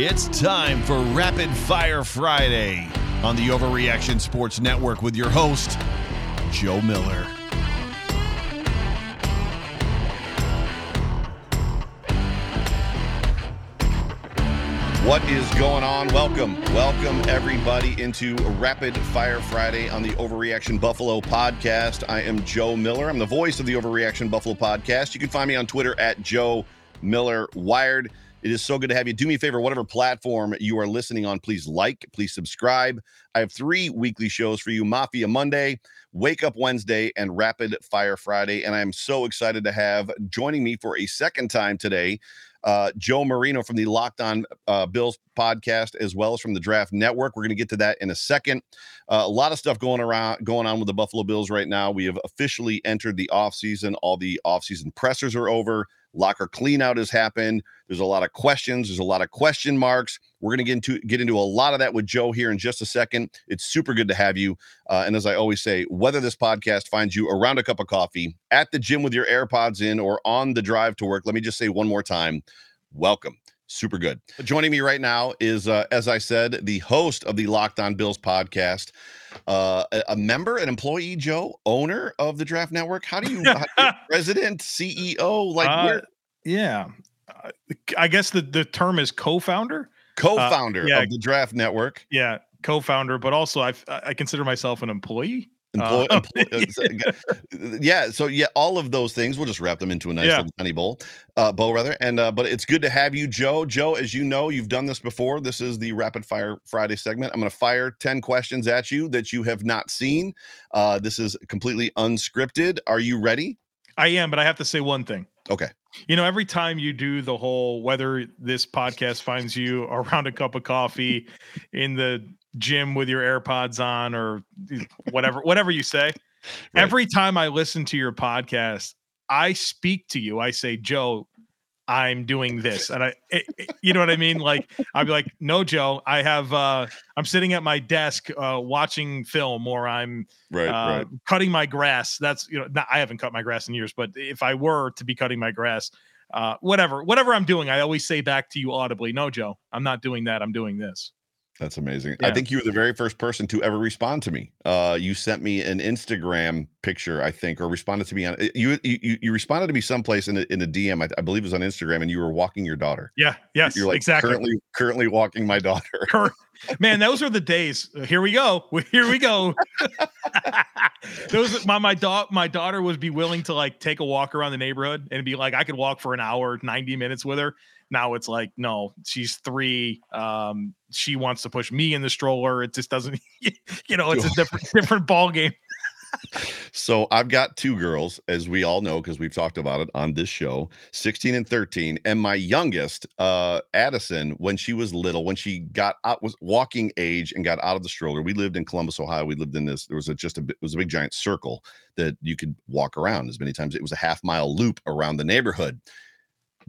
It's time for Rapid Fire Friday on the Overreaction Sports Network with your host, Joe Miller. What is going on? Welcome, welcome everybody into Rapid Fire Friday on the Overreaction Buffalo podcast. I am Joe Miller. I'm the voice of the Overreaction Buffalo podcast. You can find me on Twitter at Joe Miller Wired. It is so good to have you. Do me a favor, whatever platform you are listening on, please like, please subscribe. I have three weekly shows for you Mafia Monday, Wake Up Wednesday, and Rapid Fire Friday. And I'm so excited to have joining me for a second time today uh, Joe Marino from the Locked On uh, Bills podcast, as well as from the Draft Network. We're going to get to that in a second. Uh, a lot of stuff going around, going on with the Buffalo Bills right now. We have officially entered the offseason. All the offseason pressers are over. Locker cleanout has happened. There's a lot of questions. There's a lot of question marks. We're going to get into get into a lot of that with Joe here in just a second. It's super good to have you. Uh, and as I always say, whether this podcast finds you around a cup of coffee, at the gym with your AirPods in, or on the drive to work, let me just say one more time, welcome. Super good. Joining me right now is, uh, as I said, the host of the Locked On Bills podcast, uh, a, member, an employee, Joe, owner of the Draft Network. How do you, president, CEO, like Uh, where, yeah. Uh, I guess the, the term is co-founder. co-founder yeah. of the Draft Network? Yeah, co-founder, but also I I consider myself an employee. Employ, Uh, employ- uh, yeah. So yeah, all of those things. We'll just wrap them into a nice Yeah. little tiny bowl, uh, bowl rather. And uh, but it's good to have you, Joe. Joe, as you know, you've done this before. This is the Rapid Fire Friday segment. I'm going to fire ten questions at you that you have not seen. Uh, this is completely unscripted. Are you ready? I am, but I have to say one thing. Okay. You know, every time you do the whole whether this podcast finds you around a cup of coffee in the gym with your AirPods on or whatever whatever you say, Right. every time I listen to your podcast, I speak to you. I say, "Joe, I'm doing this." And I it, it- you know what I mean? Like I'd be like, "No, Joe, I have uh I'm sitting at my desk uh watching film or I'm Right. uh, cutting my grass. That's you know, not, I haven't cut my grass in years, but if I were to be cutting my grass, uh, whatever, whatever I'm doing, I always say back to you audibly, "No, Joe, I'm not doing that. I'm doing this." That's amazing. I think you were the very first person to ever respond to me. Uh, you sent me an Instagram picture, I think, or responded to me on you. You, you responded to me someplace in a, in a DM. I, I believe it was on Instagram, and you were walking your daughter. Yeah, yes, You're like exactly. currently currently walking my daughter. Man, those are the days. Uh, Here we go. Here we go. those my my dog my daughter would be willing to like take a walk around the neighborhood and be like, I could walk for an hour, 90 minutes with her. Now it's like, no, she's three. Um, she wants to push me in the stroller. It just doesn't, you know, it's a different different ball game. So I've got two girls, as we all know, because we've talked about it on this show, 16 and 13. And my youngest, uh, Addison, when she was little, when she got out, was walking age and got out of the stroller. We lived in Columbus, Ohio. We lived in this, there was a just a it was a big giant circle that you could walk around as many times. It was a half mile loop around the neighborhood.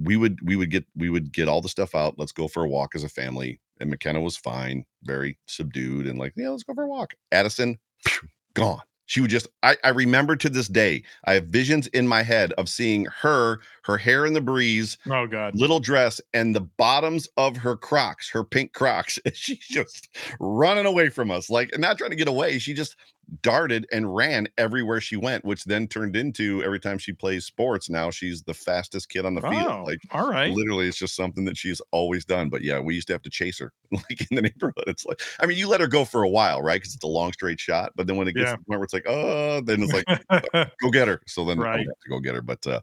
We would we would get we would get all the stuff out. Let's go for a walk as a family. And McKenna was fine, very subdued, and like, yeah, let's go for a walk. Addison, phew, gone. She would just, I, I remember to this day, I have visions in my head of seeing her, her hair in the breeze, Oh God. little dress, and the bottoms of her crocs, her pink crocs. And she's just running away from us, like not trying to get away. She just darted and ran everywhere she went, which then turned into every time she plays sports. Now she's the fastest kid on the Oh, field. Like all right. literally, it's just something that she's always done. But yeah, we used to have to chase her like in the neighborhood. It's like, I mean, you let her go for a while, right? Because it's a long straight shot. But then when it gets Yeah. to the point where it's like, oh, then it's like, go get her. So then I would Right. have to go get her. But uh,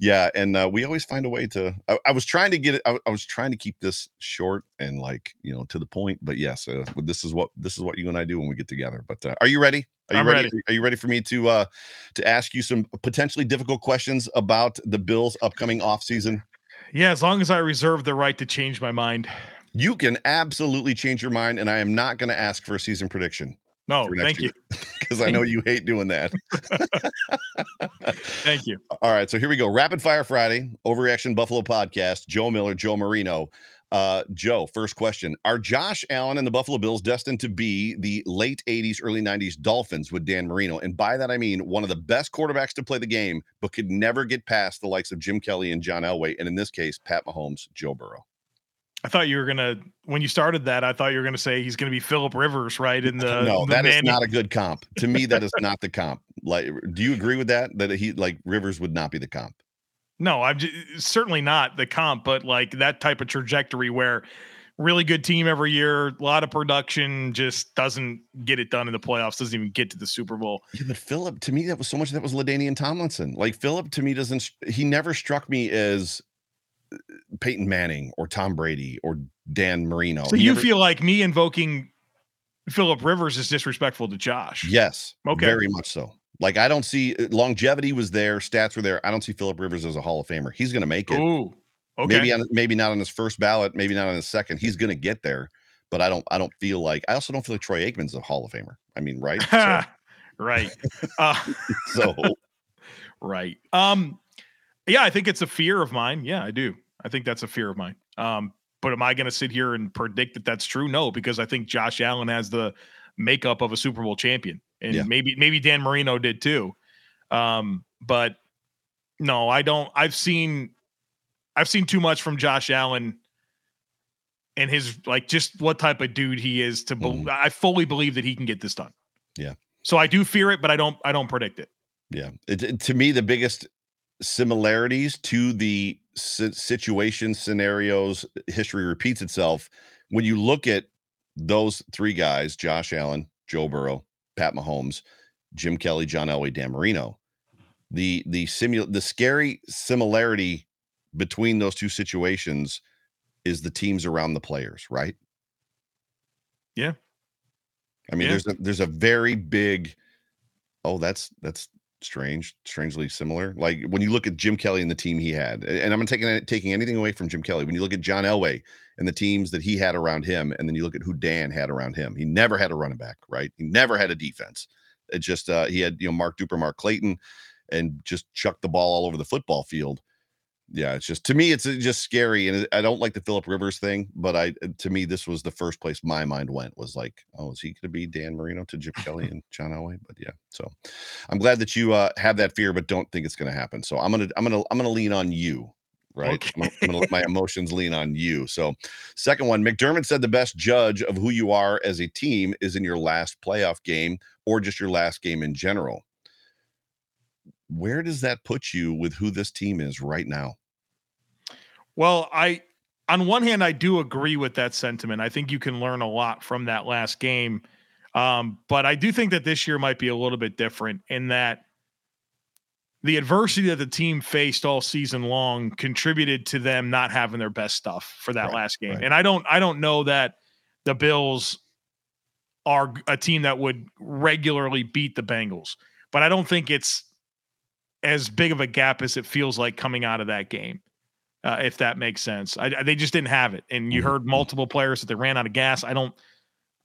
yeah, and uh, we always find a way to. I, I was trying to get it. I, I was trying to keep this short and like you know to the point. But yes, uh, this is what this is what you and I do when we get together. But uh, are you ready? Are you ready? ready. Are you ready for me to uh to ask you some potentially difficult questions about the Bills' upcoming offseason? yeah, as long as I reserve the right to change my mind. You can absolutely change your mind, and I am not going to ask for a season prediction No, thank year you. because I know you hate doing that. Thank you. All right, so here we go. Rapid Fire Friday, Overreaction Buffalo podcast. Joe Miller, Joe Marino. Uh, Joe, first question: Are Josh Allen and the Buffalo Bills destined to be the late '80s, early '90s Dolphins with Dan Marino? And by that I mean one of the best quarterbacks to play the game, but could never get past the likes of Jim Kelly and John Elway, and in this case, Pat Mahomes, Joe Burrow. I thought you were gonna when you started that. I thought you were gonna say he's gonna be Philip Rivers, right? In the no, the that is not a good comp. To me, that is not the comp. Like, do you agree with that? That he like Rivers would not be the comp. No, I'm j- certainly not the comp, but like that type of trajectory where really good team every year, a lot of production, just doesn't get it done in the playoffs, doesn't even get to the Super Bowl. Yeah, but Philip, to me, that was so much. That was LaDainian Tomlinson. Like Philip, to me, doesn't. He never struck me as uh, Peyton Manning or Tom Brady or Dan Marino. So He you never- feel like me invoking Philip Rivers is disrespectful to Josh? Yes. Okay. Very much so. Like I don't see uh, longevity was there, stats were there. I don't see Philip Rivers as a Hall of Famer. He's going to make it. Ooh, okay. Maybe on maybe not on his first ballot, maybe not on his second. He's going to get there, but I don't I don't feel like I also don't feel like Troy Aikman's a Hall of Famer. I mean, right? So, right. Uh, so right. Um, yeah, I think it's a fear of mine. Yeah, I do. I think that's a fear of mine. Um, but am I going to sit here and predict that that's true? No, because I think Josh Allen has the makeup of a Super Bowl champion, and Yeah. maybe maybe Dan Marino did too. Um, but no, I don't. I've seen I've seen too much from Josh Allen and his like just what type of dude he is to. bel Mhm. I fully believe that he can get this done. Yeah. So I do fear it, but I don't. I don't predict it. Yeah, it, it- to me the biggest similarities to the si- situation scenarios history repeats itself when you look at those three guys: Josh Allen, Joe Burrow, Pat Mahomes, Jim Kelly, John Elway, Dan Marino. The the simul the scary similarity between those two situations is the teams around the players, right? Yeah. I mean, Yeah. there's a there's a very big oh, that's that's strange, strangely similar. Like when you look at Jim Kelly and the team he had, and I'm taking taking anything away from Jim Kelly. When you look at John Elway and the teams that he had around him, and then you look at who Dan had around him, he never had a running back, right? He never had a defense. It just uh, he had you know Mark Duper, Mark Clayton, and just chucked the ball all over the football field. Yeah, it's just to me, it's uh, just scary, and I don't like the Philip Rivers thing. But I, uh, to me, this was the first place my mind went was like, oh, is he going to be Dan Marino to Jim Kelly and John Elway? But yeah, so I'm glad that you uh, have that fear, but don't think it's going to happen. So I'm gonna, I'm gonna, I'm gonna lean on you, right? I'm gonna- I'm gonna let my emotions lean on you. So, second one, McDermott said the best judge of who you are as a team is in your last playoff game or just your last game in general. Where does that put you with who this team is right now? Well, I on one hand I do agree with that sentiment. I think you can learn a lot from that last game. Um, but I do think that this year might be a little bit different in that the adversity that the team faced all season long contributed to them not having their best stuff for that Right, last game. right. And I don't I don't know that the Bills are a team that would regularly beat the Bengals, but I don't think it's as big of a gap as it feels like coming out of that game uh, if that makes sense. I, I- they just didn't have it, and you Mhm. heard multiple players that they ran out of gas. I don't,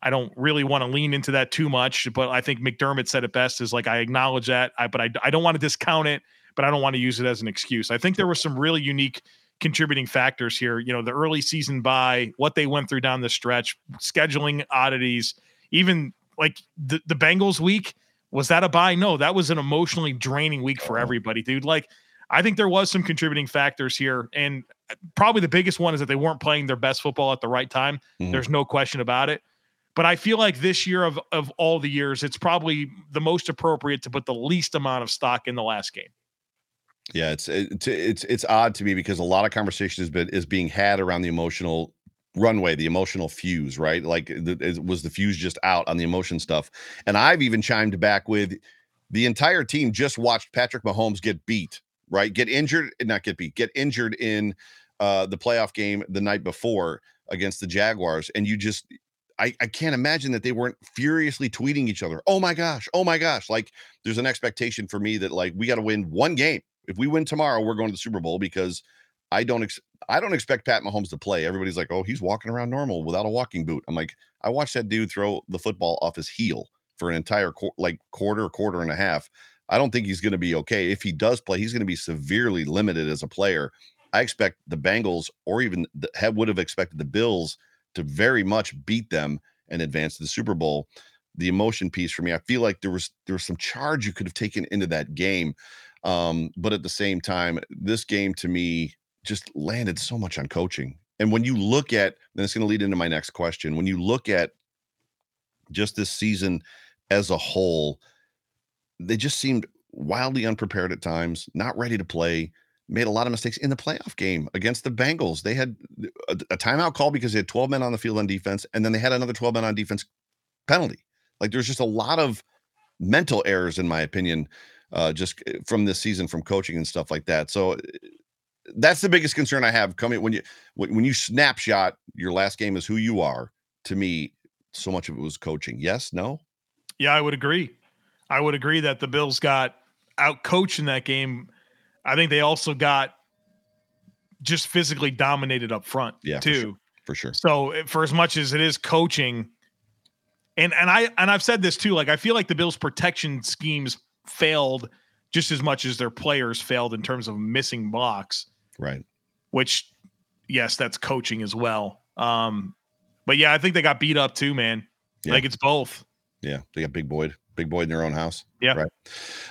I don't really want to lean into that too much, but I think McDermott said it best: is like I acknowledge that, I, but I, I don't want to discount it, but I don't want to use it as an excuse. I think there were some really unique contributing factors here. You know, the early season by what they went through down the stretch, scheduling oddities, even like the the Bengals week. Was that a bye? No, that was an emotionally draining week for Oh. everybody, dude. Like I think there was some contributing factors here, and uh, probably the biggest one is that they weren't playing their best football at the right time. Mhm. There's no question about it. But I feel like this year of of all the years, it's probably the most appropriate to put the least amount of stock in the last game. Yeah, it's it's it's it's odd to me because a lot of conversation has been is being had around the emotional runway, the emotional fuse, right? Like, the, is, was the fuse just out on the emotion stuff? And I've even chimed back with the entire team just watched Patrick Mahomes get beat, right? Get injured, not get beat, get injured in uh, the playoff game the night before against the Jaguars, and you just. I, I can't imagine that they weren't furiously tweeting each other. Oh my gosh! Oh my gosh! Like there's an expectation for me that like we got to win one game if we win tomorrow, we're going to the Super Bowl because I don't ex- I don't expect Pat Mahomes to play. Everybody's like, "Oh, he's walking around normal without a walking boot." I'm like, I watched that dude throw the football off his heel for an entire qu- like quarter, quarter and a half. I don't think he's going to be okay. If he does play, he's going to be severely limited as a player. I expect the Bengals or even the, have, would have expected the Bills to very much beat them and advance to the Super Bowl. The emotion piece for me, I feel like there was there was some charge you could have taken into that game. Um, but at the same time, this game to me just landed so much on coaching. And when you look at, then it's going to lead into my next question. When you look at just this season as a whole, they just seemed wildly unprepared at times, not ready to play, made a lot of mistakes in the playoff game against the Bengals. They had a, a timeout call because they had 12 men on the field on defense, and then they had another 12 men on defense penalty. Like there's just a lot of mental errors, in my opinion, uh, just eh, from this season from coaching and stuff like that. So eh, that's the biggest concern I have coming when you when, when you snapshot your last game is who you are. To me, so much of it was coaching. Yes, no. Yeah, I would agree. I would agree that the Bills got out coached in that game. I think they also got just physically dominated up front Yeah, for too. sure. For sure. So eh, for as much as it is coaching, and and I and I've said this too, like I feel like the Bills' protection schemes failed just as much as their players failed in terms of missing blocks. Right. Which, yes, that's coaching as well. Um, but yeah, I think they got beat up too, man. Yeah. Like it's both. Yeah, they got Big Boyd, Big Boyd in their own house. Yeah. right.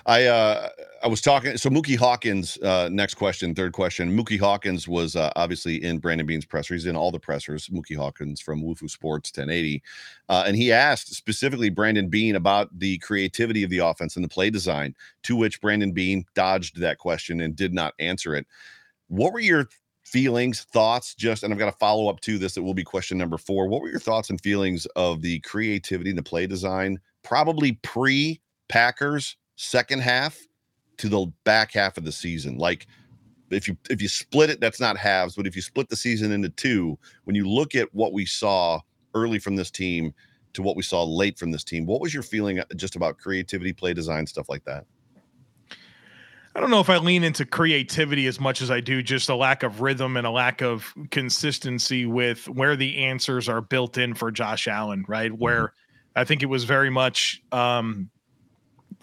I uh I was talking. So Mookie Hawkins. Uh, next question, third question. Mookie Hawkins was uh, obviously in Brandon Beane's presser. He's in all the pressers. Mookie Hawkins from Wufu Sports 1080, uh, and he asked specifically Brandon Beane about the creativity of the offense and the play design. To which Brandon Beane dodged that question and did not answer it. What were your feelings, thoughts? Just and I've got a follow up to this. That will be question number four. What were your thoughts and feelings of the creativity and the play design? Probably pre Packers second half to the back half of the season. Like if you if you split it, that's not halves, but if you split the season into two, when you look at what we saw early from this team to what we saw late from this team, what was your feeling uh, just about creativity, play design, stuff like that? I don't know if I lean into creativity as much as I do just a lack of rhythm and a lack of consistency with where the answers are built in for Josh Allen, right? Where I think it was very much um,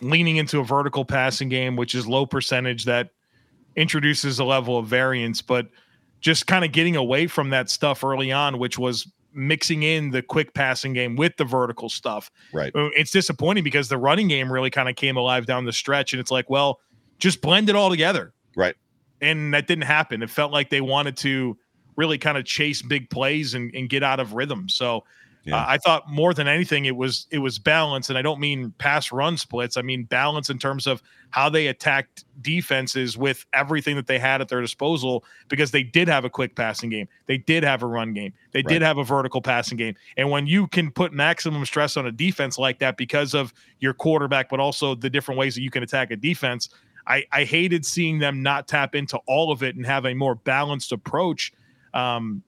leaning into a vertical passing game, which is low percentage that introduces a level of variance, but just kind of getting away from that stuff early on, which was mixing in the quick passing game with the vertical stuff. Right. Uh, It's disappointing because the running game really kind of came alive down the stretch, and it's like, well, just blend it all together. Right. And that didn't happen. It felt like they wanted to really kind of chase big plays and, and get out of rhythm. So Yeah. uh, I thought more than anything, it was it was balance, and I don't mean pass run splits. I mean balance in terms of how they attacked defenses with everything that they had at their disposal because they did have a quick passing game, they did have a run game, they Right. did have a vertical passing game, and when you can put maximum stress on a defense like that because of your quarterback, but also the different ways that you can attack a defense. I, I hated seeing them not tap into all of it and have a more balanced approach. Um,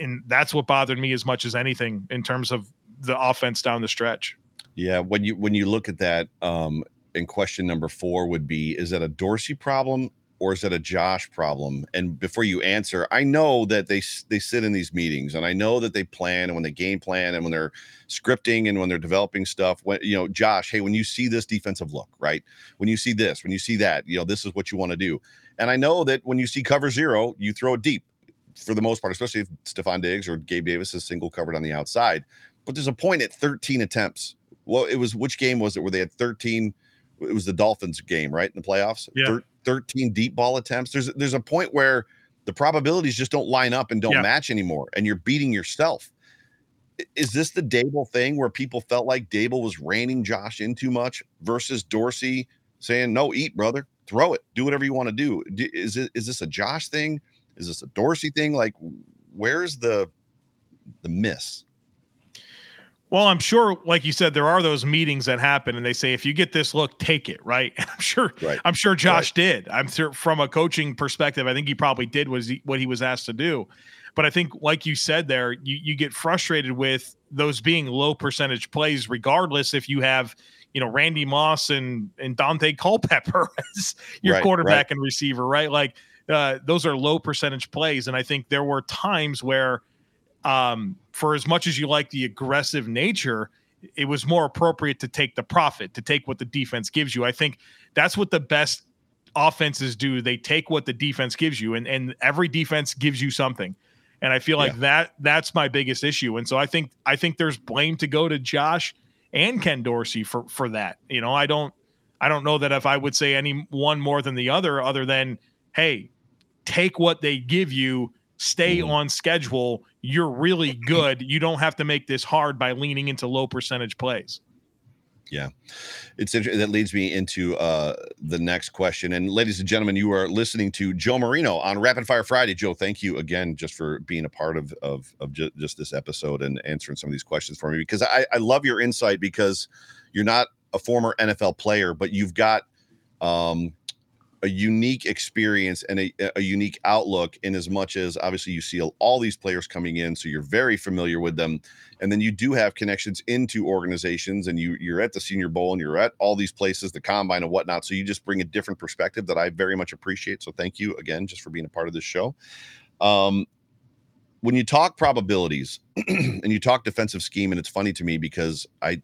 and that's what bothered me as much as anything in terms of the offense down the stretch. Yeah, when you when you look at that, um, and question number four would be: Is that a Dorsey problem or is that a Josh problem? And before you answer, I know that they they sit in these meetings, and I know that they plan and when they game plan and when they're scripting and when they're developing stuff. When you know, Josh, hey, when you see this defensive look, right? When you see this, when you see that, you know, this is what you want to do. And I know that when you see cover zero, you throw it deep for the most part, especially if Stefon Diggs or Gabe Davis is single covered on the outside. But there's a point at 13 attempts. Well, it was which game was it where they had 13? It was the Dolphins game, right? In the playoffs. Yeah. Thir- 13 deep ball attempts. There's there's a point where the probabilities just don't line up and don't Yeah. match anymore, and you're beating yourself. Is this the Daboll thing where people felt like Daboll was reining Josh in too much versus Dorsey saying, "No, eat, brother, throw it, do whatever you want to do"? Is it is this a Josh thing? Is this a Dorsey thing? Like, where's the the miss? Well, I'm sure, like you said, there are those meetings that happen, and they say if you get this look, take it. Right? And I'm sure. Right. I'm sure Josh did. I'm sure from a coaching perspective, I think he probably did was he, what he was asked to do. But I think, like you said there, you you get frustrated with those being low percentage plays, regardless if you have you know Randy Moss and and Daunte Culpepper as your Right, quarterback and receiver, right? Like uh, those are low percentage plays, and I think there were times where um, for as much as you like the aggressive nature, it was more appropriate to take the profit, to take what the defense gives you. I think that's what the best offenses do. They take what the defense gives you, and and every defense gives you something. And I feel like Yeah. that that's my biggest issue. And so I think I think there's blame to go to Josh and Ken Dorsey for for that. You know, I don't I don't know that if I would say any one more than the other, other than hey, take what they give you stay mm-hmm. on schedule, you're really good. You don't have to make this hard by leaning into low percentage plays. Yeah, it's that leads me into uh, the next question. And ladies and gentlemen, you are listening to Joe Marino on Rapid Fire Friday. Joe, thank you again just for being a part of of, of ju- just this episode and answering some of these questions for me because I, I love your insight because you're not a former NFL player, but you've got um, a unique experience and a, a, unique outlook in as much as obviously you see all these players coming in so you're very familiar with them. And then you do have connections into organizations and you you're at the senior bowl and you're at all these places the combine and whatnot. So you just bring a different perspective that i very much appreciate. So thank you again just for being a part of this show. Um, when you talk probabilities and you talk defensive scheme and it's funny to me because i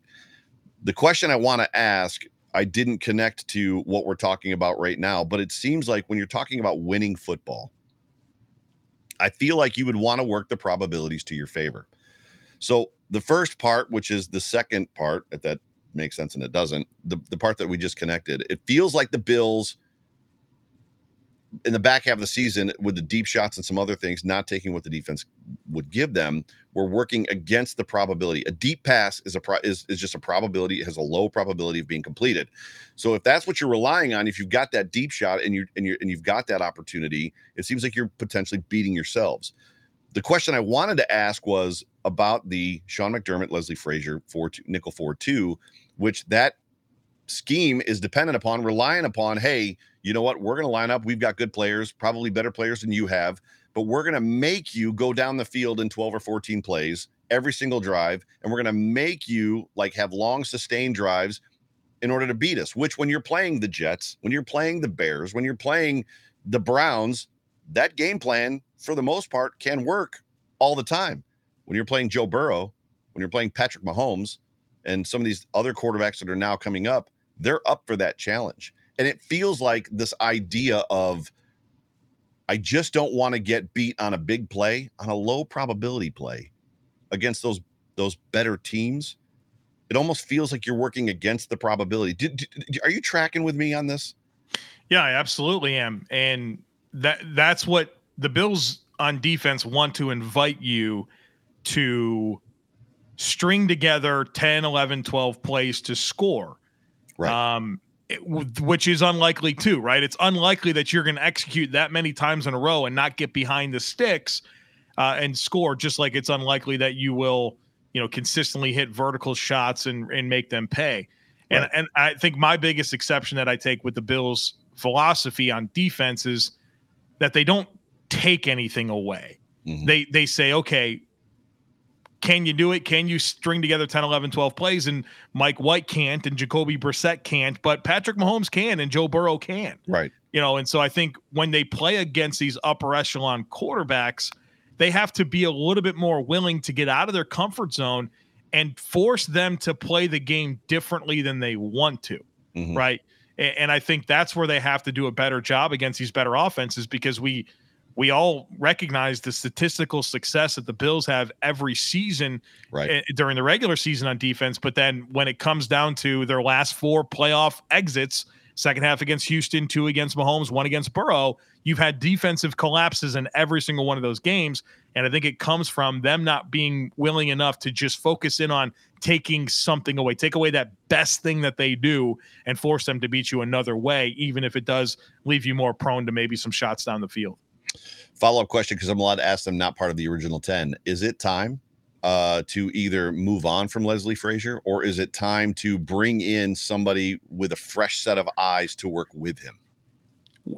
the question i want to ask I didn't connect to what we're talking about right now, but it seems like when you're talking about winning football, I feel like you would want to work the probabilities to your favor. So the first part, which is the second part, if that makes sense and it doesn't, the, the part that we just connected, it feels like the Bills in the back half of the season with the deep shots and some other things, not taking what the defense would give them, we're working against the probability. A deep pass is a pro- is, is just a probability, it has a low probability of being completed. So if that's what you're relying on, if you've got that deep shot and you and you and you've got that opportunity, it seems like you're potentially beating yourselves. The question I wanted to ask was about the Sean McDermott, Leslie Frazier for nickel four two, which that scheme is dependent upon relying upon, hey, you know what? We're going to line up. We've got good players, probably better players than you have, but we're going to make you go down the field in 12 or 14 plays every single drive. And we're going to make you like have long sustained drives in order to beat us, which when you're playing the Jets, when you're playing the Bears, when you're playing the Browns, that game plan for the most part can work all the time. When you're playing Joe Burrow, when you're playing Patrick Mahomes, and some of these other quarterbacks that are now coming up, they're up for that challenge. And it feels like this idea of I just don't want to get beat on a big play, on a low probability play against those those better teams. It almost feels like you're working against the probability. Did, did, are you tracking with me on this? Yeah, I absolutely am. And that that's what the Bills on defense want to invite you to string together 10, 11, 12 plays to score. Right. Um, which is unlikely too, right? It's unlikely that you're going to execute that many times in a row and not get behind the sticks uh, and score. Just like it's unlikely that you will, you know, consistently hit vertical shots and and make them pay. Right. And and I think my biggest exception that I take with the Bills' philosophy on defense is that they don't take anything away. Mm-hmm. They they say, okay, can you do it? Can you string together 10, 11, 12 plays? And Mike White can't, and Jacoby Brissett can't, but Patrick Mahomes can, and Joe Burrow can. Right. You know, and so I think when they play against these upper echelon quarterbacks, they have to be a little bit more willing to get out of their comfort zone and force them to play the game differently than they want to. Mm-hmm. Right. And, and I think that's where they have to do a better job against these better offenses because we, we all recognize the statistical success that the Bills have every season right. Eh, during the regular season on defense. But then when it comes down to their last four playoff exits, second half against Houston, two against Mahomes, one against Burrow, you've had defensive collapses in every single one of those games. And I think it comes from them not being willing enough to just focus in on taking something away, take away that best thing that they do and force them to beat you another way, even if it does leave you more prone to maybe some shots down the field. Follow up question because I'm allowed to ask them, not part of the original 10. Is it time uh, to either move on from Leslie Frazier or is it time to bring in somebody with a fresh set of eyes to work with him?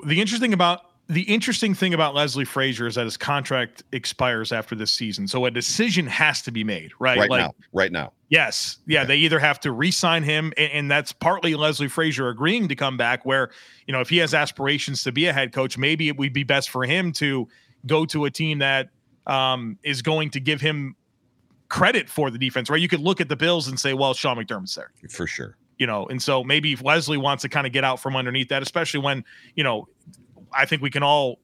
The interesting about the interesting thing about Leslie Frazier is that his contract expires after this season. So a decision has to be made, right? Right like, now. Right now. Yes. Yeah. Okay. They either have to re sign him, and, and, that's partly Leslie Frazier agreeing to come back, where, you know, if he has aspirations to be a head coach, maybe it would be best for him to go to a team that um, is going to give him credit for the defense, right? You could look at the Bills and say, well, Sean McDermott's there. For sure. You know, and so maybe if Leslie wants to kind of get out from underneath that, especially when, you know, I think we can all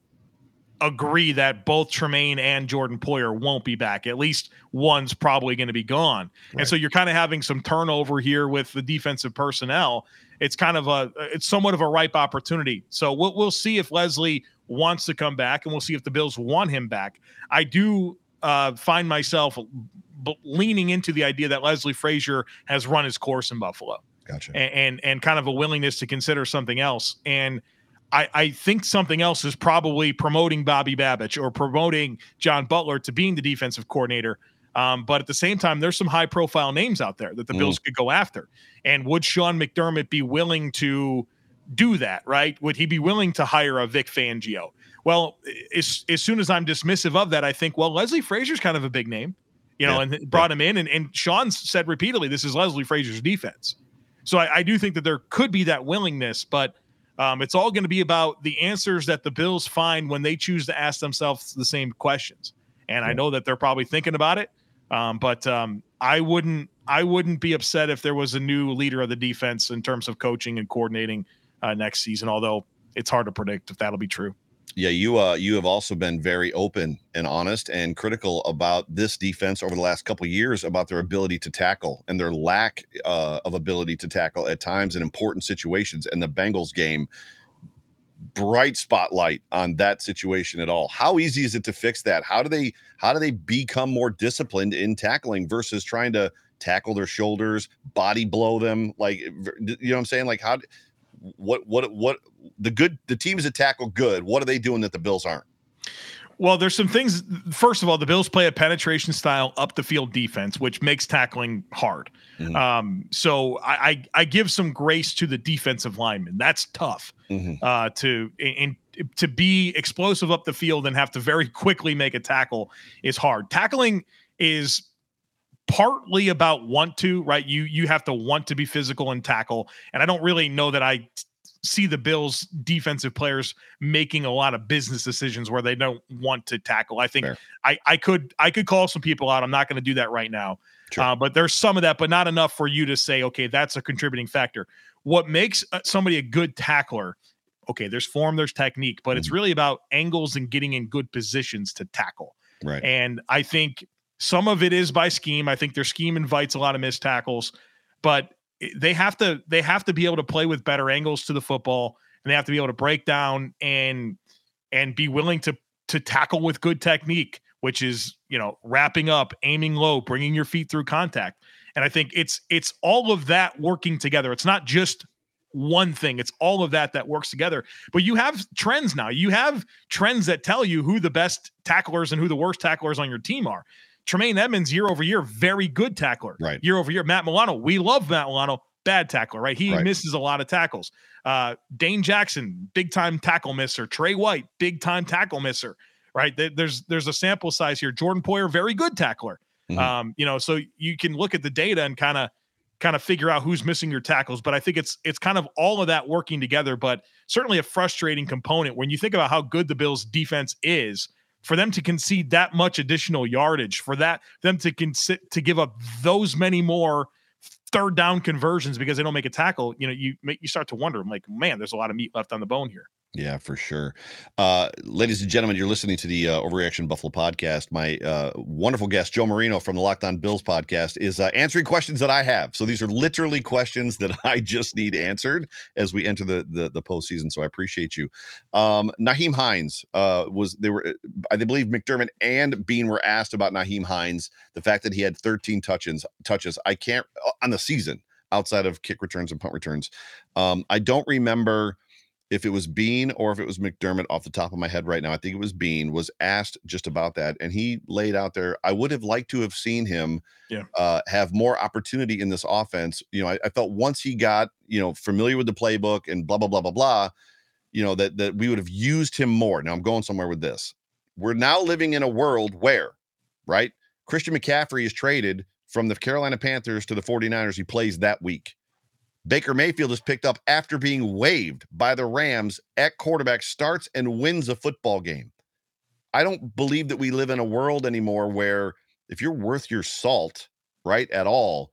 agree that both Tremaine and Jordan Poyer won't be back. At least one's probably going to be gone. Right. And so you're kind of having some turnover here with the defensive personnel. It's kind of a it's somewhat of a ripe opportunity. So we'll we'll see if Leslie wants to come back, and we'll see if the Bills want him back. I do uh, find myself b- leaning into the idea that Leslie Frazier has run his course in Buffalo. Gotcha. And, and, and kind of a willingness to consider something else. And I, I think something else is probably promoting Bobby Babich or promoting John Butler to being the defensive coordinator. Um, but at the same time, there's some high profile names out there that the mm. Bills could go after. And would Sean McDermott be willing to do that, right? Would he be willing to hire a Vic Fangio? Well, as, as soon as I'm dismissive of that, I think, well, Leslie Frazier's kind of a big name, you know, yeah. and brought him in. And, and Sean said repeatedly, this is Leslie Frazier's defense. So I, I do think that there could be that willingness, but um, it's all going to be about the answers that the Bills find when they choose to ask themselves the same questions. And I know that they're probably thinking about it, um, but um, I wouldn't I wouldn't be upset if there was a new leader of the defense in terms of coaching and coordinating uh, next season. Although it's hard to predict if that'll be true. Yeah, you uh you have also been very open and honest and critical about this defense over the last couple years about their ability to tackle and their lack uh, of ability to tackle at times in important situations. And the Bengals game, bright spotlight on that situation at all. How easy is it to fix that? How do they how do they become more disciplined in tackling versus trying to tackle their shoulders, body blow them? Like you know what I'm saying? Like how what what what the good the teams that tackle good what are they doing that the bills aren't well there's some things first of all the bills play a penetration style up the field defense which makes tackling hard mm-hmm. um, so I, I, I give some grace to the defensive lineman that's tough mm-hmm. uh, to and to be explosive up the field and have to very quickly make a tackle is hard tackling is partly about want to, right? You you have to want to be physical and tackle. And I don't really know that I see the Bills defensive players making a lot of business decisions where they don't want to tackle. I think I I could I could call some people out. I'm not going to do that right now. Sure. Uh, but there's some of that, but not enough for you to say, okay, that's a contributing factor. What makes uh, somebody a good tackler? Okay, there's form, there's technique, but mm-hmm. it's really about angles and getting in good positions to tackle. Right. And I think some of it is by scheme. I think their scheme invites a lot of missed tackles, but they have to they have to be able to play with better angles to the football, and they have to be able to break down and and be willing to to tackle with good technique, which is you know wrapping up, aiming low, bringing your feet through contact. And I think it's it's all of that working together. It's not just one thing. It's all of that that works together. But you have trends now. You have trends that tell you who the best tacklers and who the worst tacklers on your team are. Tremaine Edmunds, year over year, very good tackler. Right. Year over year. Matt Milano, we love Matt Milano, bad tackler, right? He right. misses a lot of tackles. Uh, Dane Jackson, big time tackle misser. Tre White, big time tackle misser, right? There's there's a sample size here. Jordan Poyer, very good tackler. Mm-hmm. Um, you know, so you can look at the data and kind of kind of figure out who's missing your tackles. But I think it's it's kind of all of that working together. But certainly a frustrating component when you think about how good the Bills defense is for them to concede that much additional yardage, for that them to consi- to give up those many more third down conversions because they don't make a tackle, you know, you you start to wonder, I'm like, man, there's a lot of meat left on the bone here. Yeah, for sure. Uh, ladies and gentlemen, you're listening to the uh, Overreaction Buffalo podcast. My uh, wonderful guest, Joe Marino from the Locked On Bills podcast, is uh, answering questions that I have. So these are literally questions that I just need answered as we enter the the, the postseason. So I appreciate you. Um, Nyheim Hines uh, was they were I believe McDermott and Beane were asked about Nyheim Hines, the fact that he had 13 touches touches. I can't uh, on the season outside of kick returns and punt returns. Um, I don't remember if it was Beane or if it was McDermott off the top of my head right now, I think it was Beane, was asked just about that. And he laid out there, I would have liked to have seen him yeah. uh, have more opportunity in this offense. You know, I, I, felt once he got, you know, familiar with the playbook and blah, blah, blah, blah, blah, you know, that, that we would have used him more. Now I'm going somewhere with this. We're now living in a world where, right? Christian McCaffrey is traded from the Carolina Panthers to the 49ers. He plays that week. Baker Mayfield is picked up after being waived by the Rams at quarterback, starts and wins a football game. I don't believe that we live in a world anymore where if you're worth your salt, right, at all,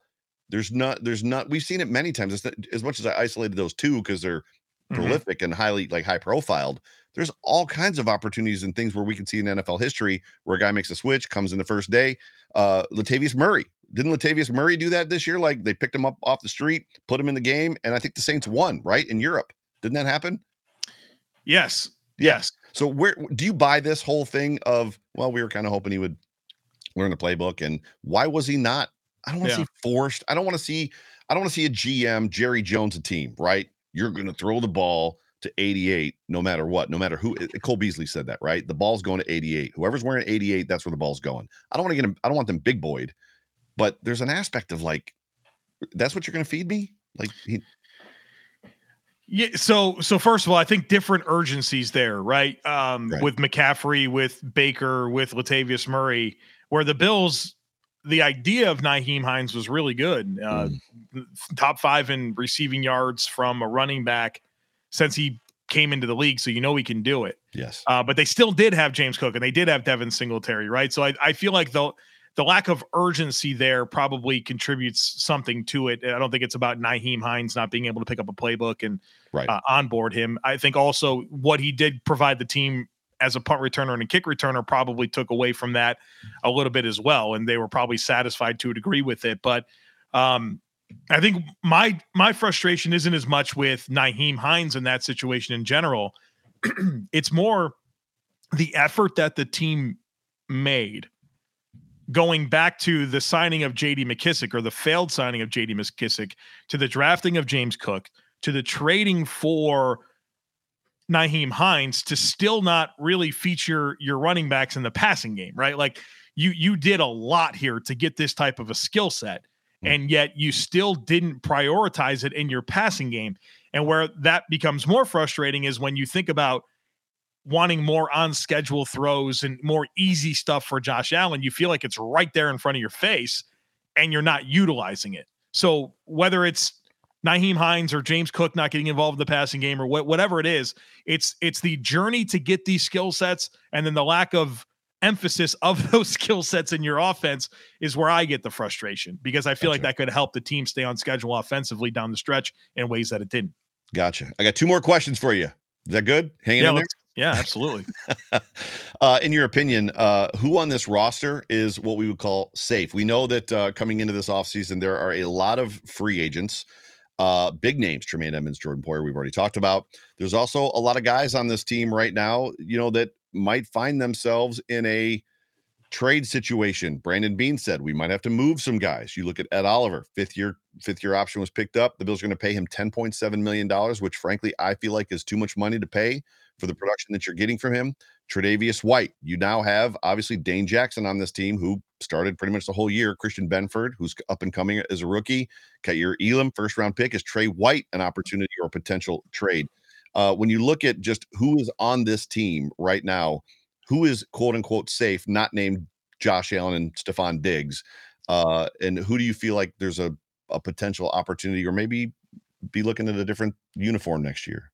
there's not, there's not, we've seen it many times. Not, as much as I isolated those two because they're mm-hmm. prolific and highly, like high profiled, there's all kinds of opportunities and things where we can see in NFL history where a guy makes a switch, comes in the first day. Uh, Latavius Murray didn't Latavius Murray do that this year? Like they picked him up off the street, put him in the game, and I think the Saints won, right? In Europe. Didn't that happen? Yes. Yes. So where do you buy this whole thing of well, we were kind of hoping he would learn the playbook, and why was he not? I don't want to Yeah. see forced. I don't want to see. I don't want to see a GM Jerry Jones a team. Right? You're going to throw the ball to 88 no matter what, no matter who. uh, Cole Beasley said that, right? The ball's going to 88. Whoever's wearing 88, that's where the ball's going. I don't want to get him. I don't want them big boyed, but there's an aspect of like, that's what you're going to feed me. Like he, Yeah. So so first of all, I think different urgencies there, right? Um, Right. with McCaffrey, with Baker, with Latavius Murray, where the Bills, the idea of Nyheim Hines was really good. Uh, Top five in receiving yards from a running back since he came into the league, so you know he can do it. yes, Uh, but they still did have James Cook and they did have Devin Singletary, right? So I, I feel like the the lack of urgency there probably contributes something to it. I don't think it's about Nyheim Hines not being able to pick up a playbook and Right. uh, onboard him. I think also what he did provide the team as a punt returner and a kick returner probably took away from that a little bit as well, and they were probably satisfied to a degree with it. But um, I think my my frustration isn't as much with Nyheim Hines in that situation in general. it's more the effort that the team made going back to the signing of JD McKissic or the failed signing of JD McKissic to the drafting of James Cook to the trading for Nyheim Hines to still not really feature your running backs in the passing game, right? Like you you did a lot here to get this type of a skill set Mm. and yet you still didn't prioritize it in your passing game. And where that becomes more frustrating is when you think about wanting more on schedule throws and more easy stuff for Josh Allen, you feel like it's right there in front of your face and you're not utilizing it. So whether it's Nyheim Hines or James Cook not getting involved in the passing game or wh- whatever it is, it's it's the journey to get these skill sets and then the lack of emphasis of those skill sets in your offense is where I get the frustration because I feel like that could help the team stay on schedule offensively down the stretch in ways that it didn't. gotcha. I got two more questions for you. Is that good? Hanging Yeah, in there. Yeah, absolutely. uh, in your opinion, uh, who on this roster is what we would call safe? We know that uh, coming into this offseason, there are a lot of free agents, uh, big names, Tremaine Edmunds, Jordan Poyer, we've already talked about. There's also a lot of guys on this team right now, you know, that might find themselves in a trade situation. Brandon Beane said we might have to move some guys. You look at Ed Oliver, fifth year, fifth year option was picked up. The Bills are going to pay him $10.7 million, which frankly, I feel like is too much money to pay for the production that you're getting from him. Tre'Davious White. You now have obviously Dane Jackson on this team, who started pretty much the whole year. Christian Benford, who's up and coming as a rookie. Kaiir Elam, first round pick. Is Tre White an opportunity or a potential trade? Uh, when you look at just who is on this team right now, who is quote unquote safe, not named Josh Allen and Stefon Diggs, uh, and who do you feel like there's a, a potential opportunity or maybe be looking at a different uniform next year?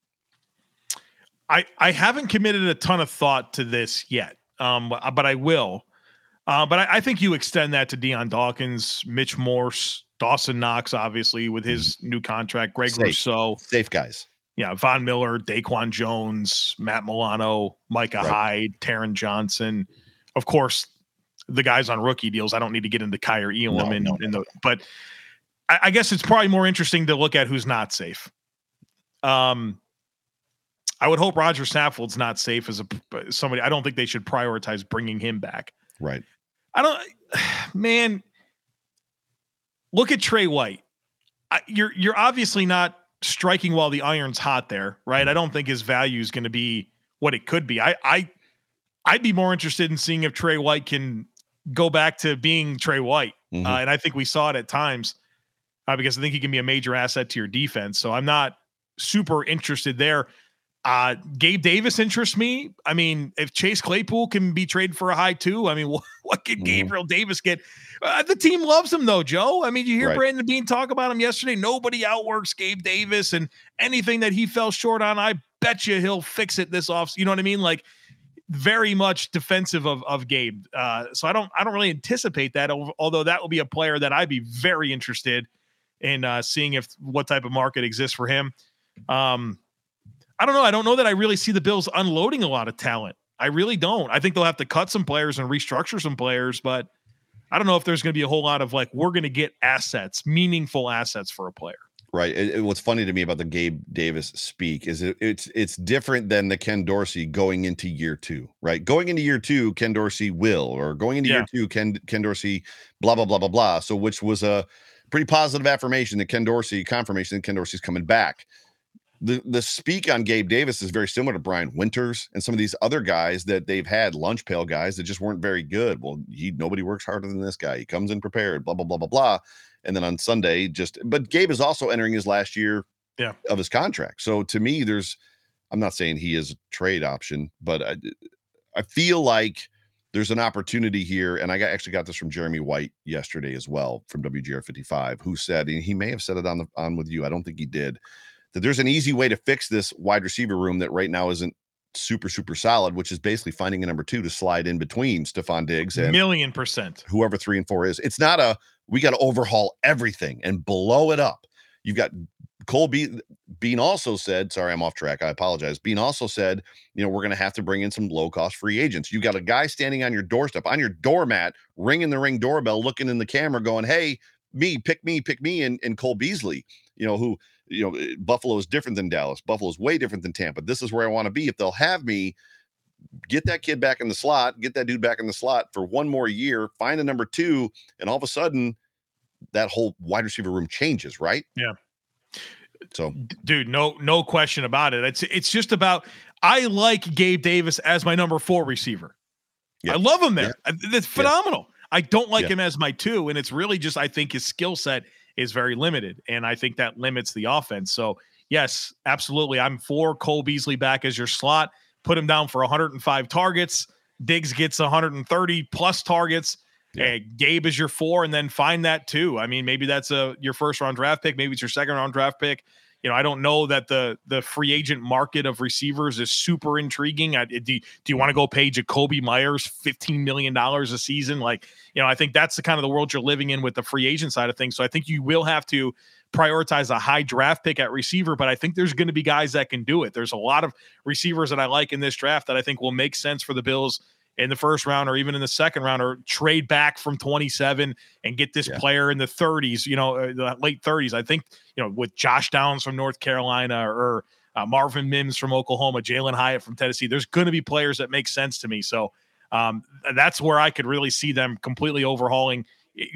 I I haven't committed a ton of thought to this yet, um, but, but I will. Uh, but I, I think you extend that to Dion Dawkins, Mitch Morse, Dawson Knox, obviously with his new contract, Greg Safe. Rousseau, Safe guys. yeah, Von Miller, Daquan Jones, Matt Milano, Micah Right. Hyde, Taron Johnson, of course, the guys on rookie deals. I don't need to get into Kaiir Elam No, and, no, and the, but I, I guess it's probably more interesting to look at who's not safe. Um, I would hope Roger Saffold's not safe as a somebody. I don't think they should prioritize bringing him back. Right. I don't, man. Look at Tre White. I, you're you're obviously not striking while the iron's hot there, right? I don't think his value is going to be what it could be. I I I'd be more interested in seeing if Tre White can go back to being Tre White, Mhm. uh, and I think we saw it at times uh, because I think he can be a major asset to your defense. So I'm not super interested there. Uh, Gabe Davis interests me. I mean, if Chase Claypool can be traded for a high two, I mean, what, what can Mhm. Gabriel Davis get? Uh, the team loves him though, Joe. I mean, you hear Right. Brandon Beane talk about him yesterday. Nobody outworks Gabe Davis, and anything that he fell short on, I bet you he'll fix it this off. You know what I mean? Like very much defensive of of Gabe. Uh, so I don't I don't really anticipate that. Although that will be a player that I'd be very interested in uh, seeing if what type of market exists for him. Um, I don't know. I don't know that I really see the Bills unloading a lot of talent. I really don't. I think they'll have to cut some players and restructure some players, but I don't know if there's going to be a whole lot of like we're going to get assets, meaningful assets for a player. right? It, it- what's funny to me about the Gabe Davis speak is it, it's it's different than the Ken Dorsey going into year two, right? Going into year two, Ken Dorsey will, or going into year two, Ken Ken Dorsey, blah blah blah blah blah. So which was a pretty positive affirmation that Ken Dorsey confirmation that Ken Dorsey's coming back. The the speak on Gabe Davis is very similar to Brian Winters and some of these other guys that they've had lunch pail guys that just weren't very good. Well, he nobody works harder than this guy. He comes in prepared, blah blah blah blah blah and then on Sunday, just but Gabe is also entering his last year Yeah. of his contract. So to me, there's I'm not saying he is a trade option, but I I feel like there's an opportunity here, and I got actually got this from Jeremy White yesterday as well from WGR 55, who said, and he may have said it on the on with you. I don't think he did, that there's an easy way to fix this wide receiver room that right now isn't super super solid, which is basically finding a number two to slide in between Stefon Diggs and Million percent. whoever three and four is. It's not a we got to overhaul everything and blow it up. You've got Cole Be- Beane also said, sorry, I'm off track. I apologize. Beane also said, you know, we're going to have to bring in some low cost free agents. You got a guy standing on your doorstep, on your doormat, ringing the ring doorbell, looking in the camera, going, hey, me, pick me, pick me, and, and Cole Beasley, you know, who, you know, eh, Buffalo is different than Dallas. Buffalo is way different than Tampa. This is where I want to be. If they'll have me, get that kid back in the slot, get that dude back in the slot for one more year, find a number two, and all of a sudden that whole wide receiver room changes, right? Yeah. So dude no no question about it it's it's just about i like gabe davis as my number four receiver Yeah. i love him there Yeah. That's phenomenal i don't like Yeah. him as my two and it's really just i think his skill set is very limited and i think that limits the offense so yes absolutely i'm for cole beasley back as your slot put him down for 105 targets diggs gets 130 plus targets Yeah. Gabe is your four, and then find that too. I mean, maybe that's a your first round draft pick, maybe it's your second round draft pick. You know, I don't know that the the free agent market of receivers is super intriguing. I, do, do you want to go pay Jakobi Meyers fifteen million dollars a season? Like, you know, I think that's the kind of the world you're living in with the free agent side of things. So I think you will have to prioritize a high draft pick at receiver, but I think there's going to be guys that can do it. There's a lot of receivers that I like in this draft that I think will make sense for the Bills in the first round or even in the second round or trade back from 27 and get this Yeah. player in the 30s, you know, uh, the late 30s. I think, you know, with Josh Downs from North Carolina or uh, Marvin Mims from Oklahoma, Jalin Hyatt from Tennessee, there's going to be players that make sense to me. So um, that's where I could really see them completely overhauling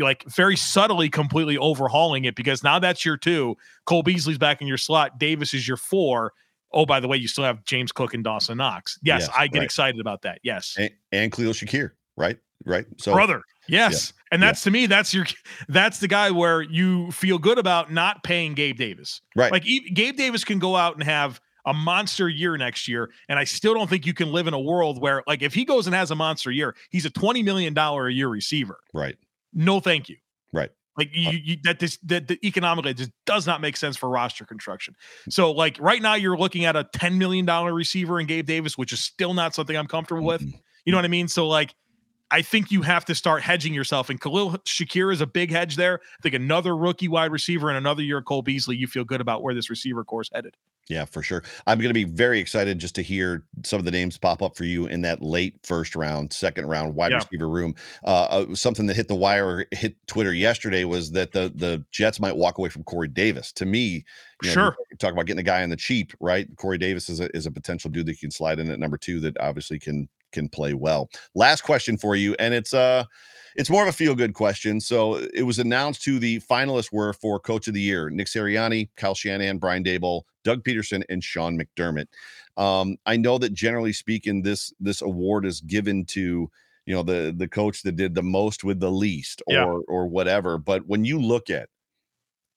like very subtly completely overhauling it because now that's your two. Cole Beasley's back in your slot. Davis is your four. Oh, by the way, you still have James Cook and Dawson Knox. Yes, Yes, I get right. excited about that. Yes. and, and Khalil Shakir, right? Right. So Brother. Yes. And Yeah. that's to me, that's your that's the guy where you feel good about not paying Gabe Davis. right. Like e- Gabe Davis can go out and have a monster year next year. And I still don't think you can live in a world where, like, if he goes and has a monster year, he's a $20 million a year receiver. right. No, thank you. Right. Like you, you that this that the economically just does not make sense for roster construction. So like right now you're looking at a $10 million receiver in Gabe Davis, which is still not something I'm comfortable with. Mhm. You know what I mean? So like I think you have to start hedging yourself. And Khalil Shakir is a big hedge there. I think another rookie wide receiver and another year of Cole Beasley, you feel good about where this receiver course headed. Yeah, for sure. I'm going to be very excited just to hear some of the names pop up for you in that late first round, second round wide Yeah. receiver room. Uh, uh, something that hit the wire, hit Twitter yesterday was that the the Jets might walk away from Corey Davis. To me, you know, Sure. talk about getting a guy on the cheap, right? Corey Davis is a, is a potential dude that you can slide in at number two that obviously can can play well. Last question for you, and it's uh it's more of a feel good question. So it was announced who the finalists were for Coach of the Year: Nick Sirianni, Kyle Shanahan, Brian Daboll, Doug Pederson, and Sean McDermott. Um, I know that generally speaking, this this award is given to you know the the coach that did the most with the least, or Yeah. or whatever. But when you look at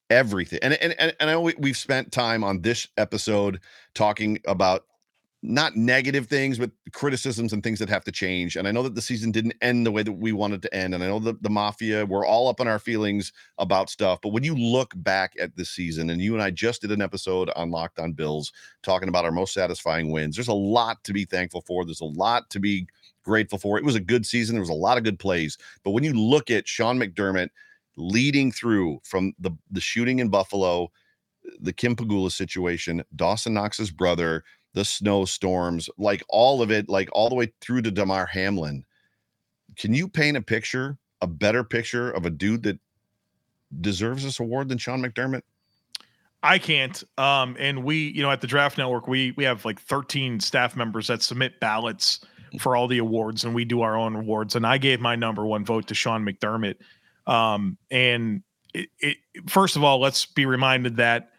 everything, and and and, and I know we, we've spent time on this episode talking about not negative things, but criticisms and things that have to change. And I know that the season didn't end the way that we wanted to end. And I know that the mafia, we're all up on our feelings about stuff. But when you look back at this season, and you and I just did an episode on Locked on Bills talking about our most satisfying wins, there's a lot to be thankful for. There's a lot to be grateful for. It was a good season. There was a lot of good plays. But when you look at Sean McDermott leading through from the, the shooting in Buffalo, the Kim Pegula situation, Dawson Knox's brother, the snowstorms, like all of it, like all the way through to Damar Hamlin. Can you paint a picture, a better picture of a dude that deserves this award than Sean McDermott? I can't. Um, and we, you know, at the Draft Network, we we have like 13 staff members that submit ballots for all the awards, and we do our own awards. And I gave my number one vote to Sean McDermott. Um, and it, it, first of all, let's be reminded that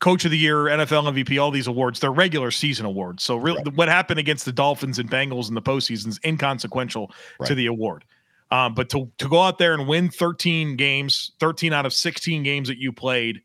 Coach of the Year, NFL MVP, all these awards, they're regular season awards. So really, right. what happened against the Dolphins and Bengals in the postseason is inconsequential right. to the award. Um, but to to go out there and win 13 games, 13 out of 16 games that you played,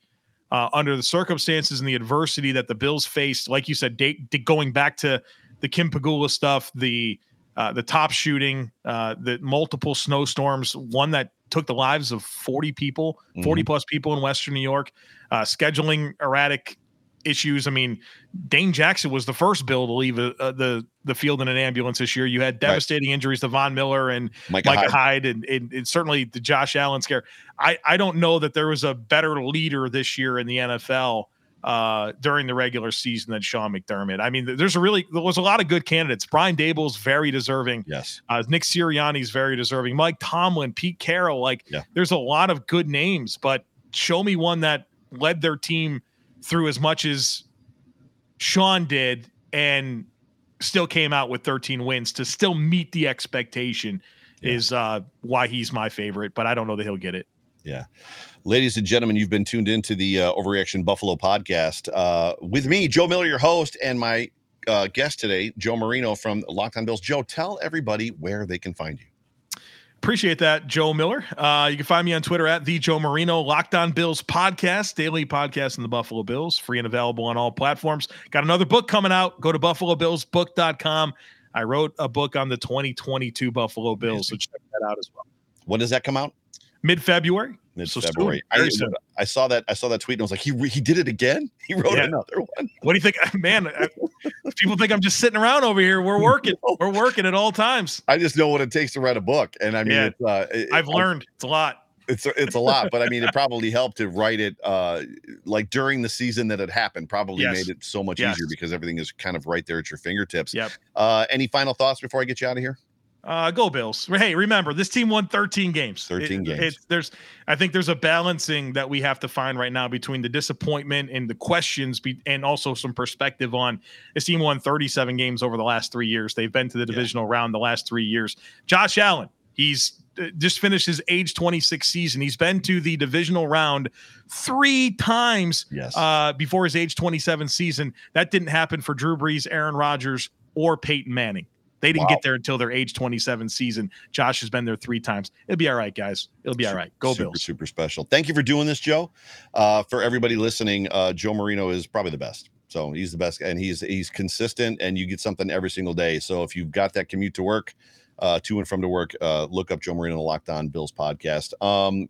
uh, under the circumstances and the adversity that the Bills faced, like you said, date, going back to the Kim Pegula stuff, the uh, the top shooting, uh, the multiple snowstorms, one that took the lives of 40 people, 40 mm-hmm. plus people in Western New York, uh, scheduling erratic issues. I mean, Dane Jackson was the first Bill to leave uh, uh, the the field in an ambulance this year. You had devastating right. injuries to Von Miller and Micah, Micah Hyde, Hyde and, and, and, certainly the Josh Allen scare. I, I don't know that there was a better leader this year in the NFL uh, during the regular season than Sean McDermott. I mean, there's a really there was a lot of good candidates. Brian Daboll's very deserving. Yes. Uh, Nick Sirianni's very deserving. Mike Tomlin, Pete Carroll. Like, yeah. there's a lot of good names, but show me one that led their team through as much as Sean did and still came out with 13 wins to still meet the expectation yeah. is uh, why he's my favorite, but I don't know that he'll get it. Yeah. Ladies and gentlemen, you've been tuned into the uh, Overreaction Buffalo podcast uh, with me, Joe Miller, your host, and my uh, guest today, Joe Marino from Locked On Bills. Joe, tell everybody where they can find you. Appreciate that, Joe Miller. Uh, you can find me on Twitter at the Joe Marino. Locked On Bills podcast, daily podcast in the Buffalo Bills, free and available on all platforms. Got another book coming out. Go to buffalobillsbook.com. I wrote a book on the 2022 Buffalo Bills, so check that out as well. When does that come out? Mid February mid February. So I, I, saw that. I saw that tweet and I was like, he he did it again. He wrote yeah. another one. What do you think, man? I, people think I'm just sitting around over here. We're working. We're working at all times. I just know what it takes to write a book, and I mean, yeah. it's, uh, it, I've learned it's a lot. It's it's a lot, but I mean, it probably helped to write it uh, like during the season that it happened. Probably yes. made it so much yes. easier because everything is kind of right there at your fingertips. Yep. Uh, any final thoughts before I get you out of here? Uh, go Bills. Hey, remember this team won 13 games. 13 it, games. It, there's, I think there's a balancing that we have to find right now between the disappointment and the questions, be, and also some perspective on this team won 37 games over the last three years. They've been to the divisional yeah. round the last three years. Josh Allen, he's uh, just finished his age 26 season. He's been to the divisional round three times yes. uh, before his age 27 season. That didn't happen for Drew Brees, Aaron Rodgers, or Peyton Manning. They didn't wow. get there until their age 27 season. Josh has been there three times. It'll be all right, guys. It'll be all right. Go super, Bills. Super special. Thank you for doing this, Joe. Uh, for everybody listening, uh, Joe Marino is probably the best. So he's the best, and he's he's consistent, and you get something every single day. So if you've got that commute to work, uh, to and from to work, uh, look up Joe Marino, the Locked On Bills podcast. Um,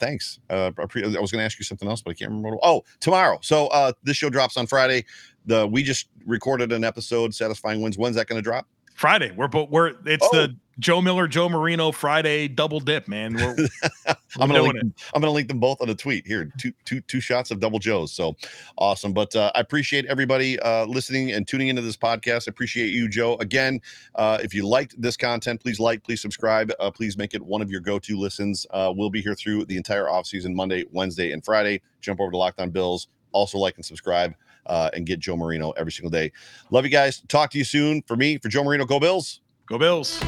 thanks. Uh, I, was going to ask you something else, but I can't remember. What, oh, tomorrow. So uh, this show drops on Friday the we just recorded an episode, satisfying wins. When's that going to drop? Friday. We're but we're it's oh. the Joe Miller, Joe Marino Friday double dip, man. We're, we're I'm gonna link them, I'm gonna link them both on a tweet here. Two two two shots of double Joes. So awesome. But uh, I appreciate everybody uh, listening and tuning into this podcast. I appreciate you, Joe. Again, uh, if you liked this content, please like, please subscribe, uh, please make it one of your go-to listens. Uh, we'll be here through the entire off season, Monday, Wednesday, and Friday. Jump over to Locked On Bills. Also like and subscribe uh, and get Joe Marino every single day. Love you guys. Talk to you soon. For me, for Joe Marino, go Bills. Go Bills.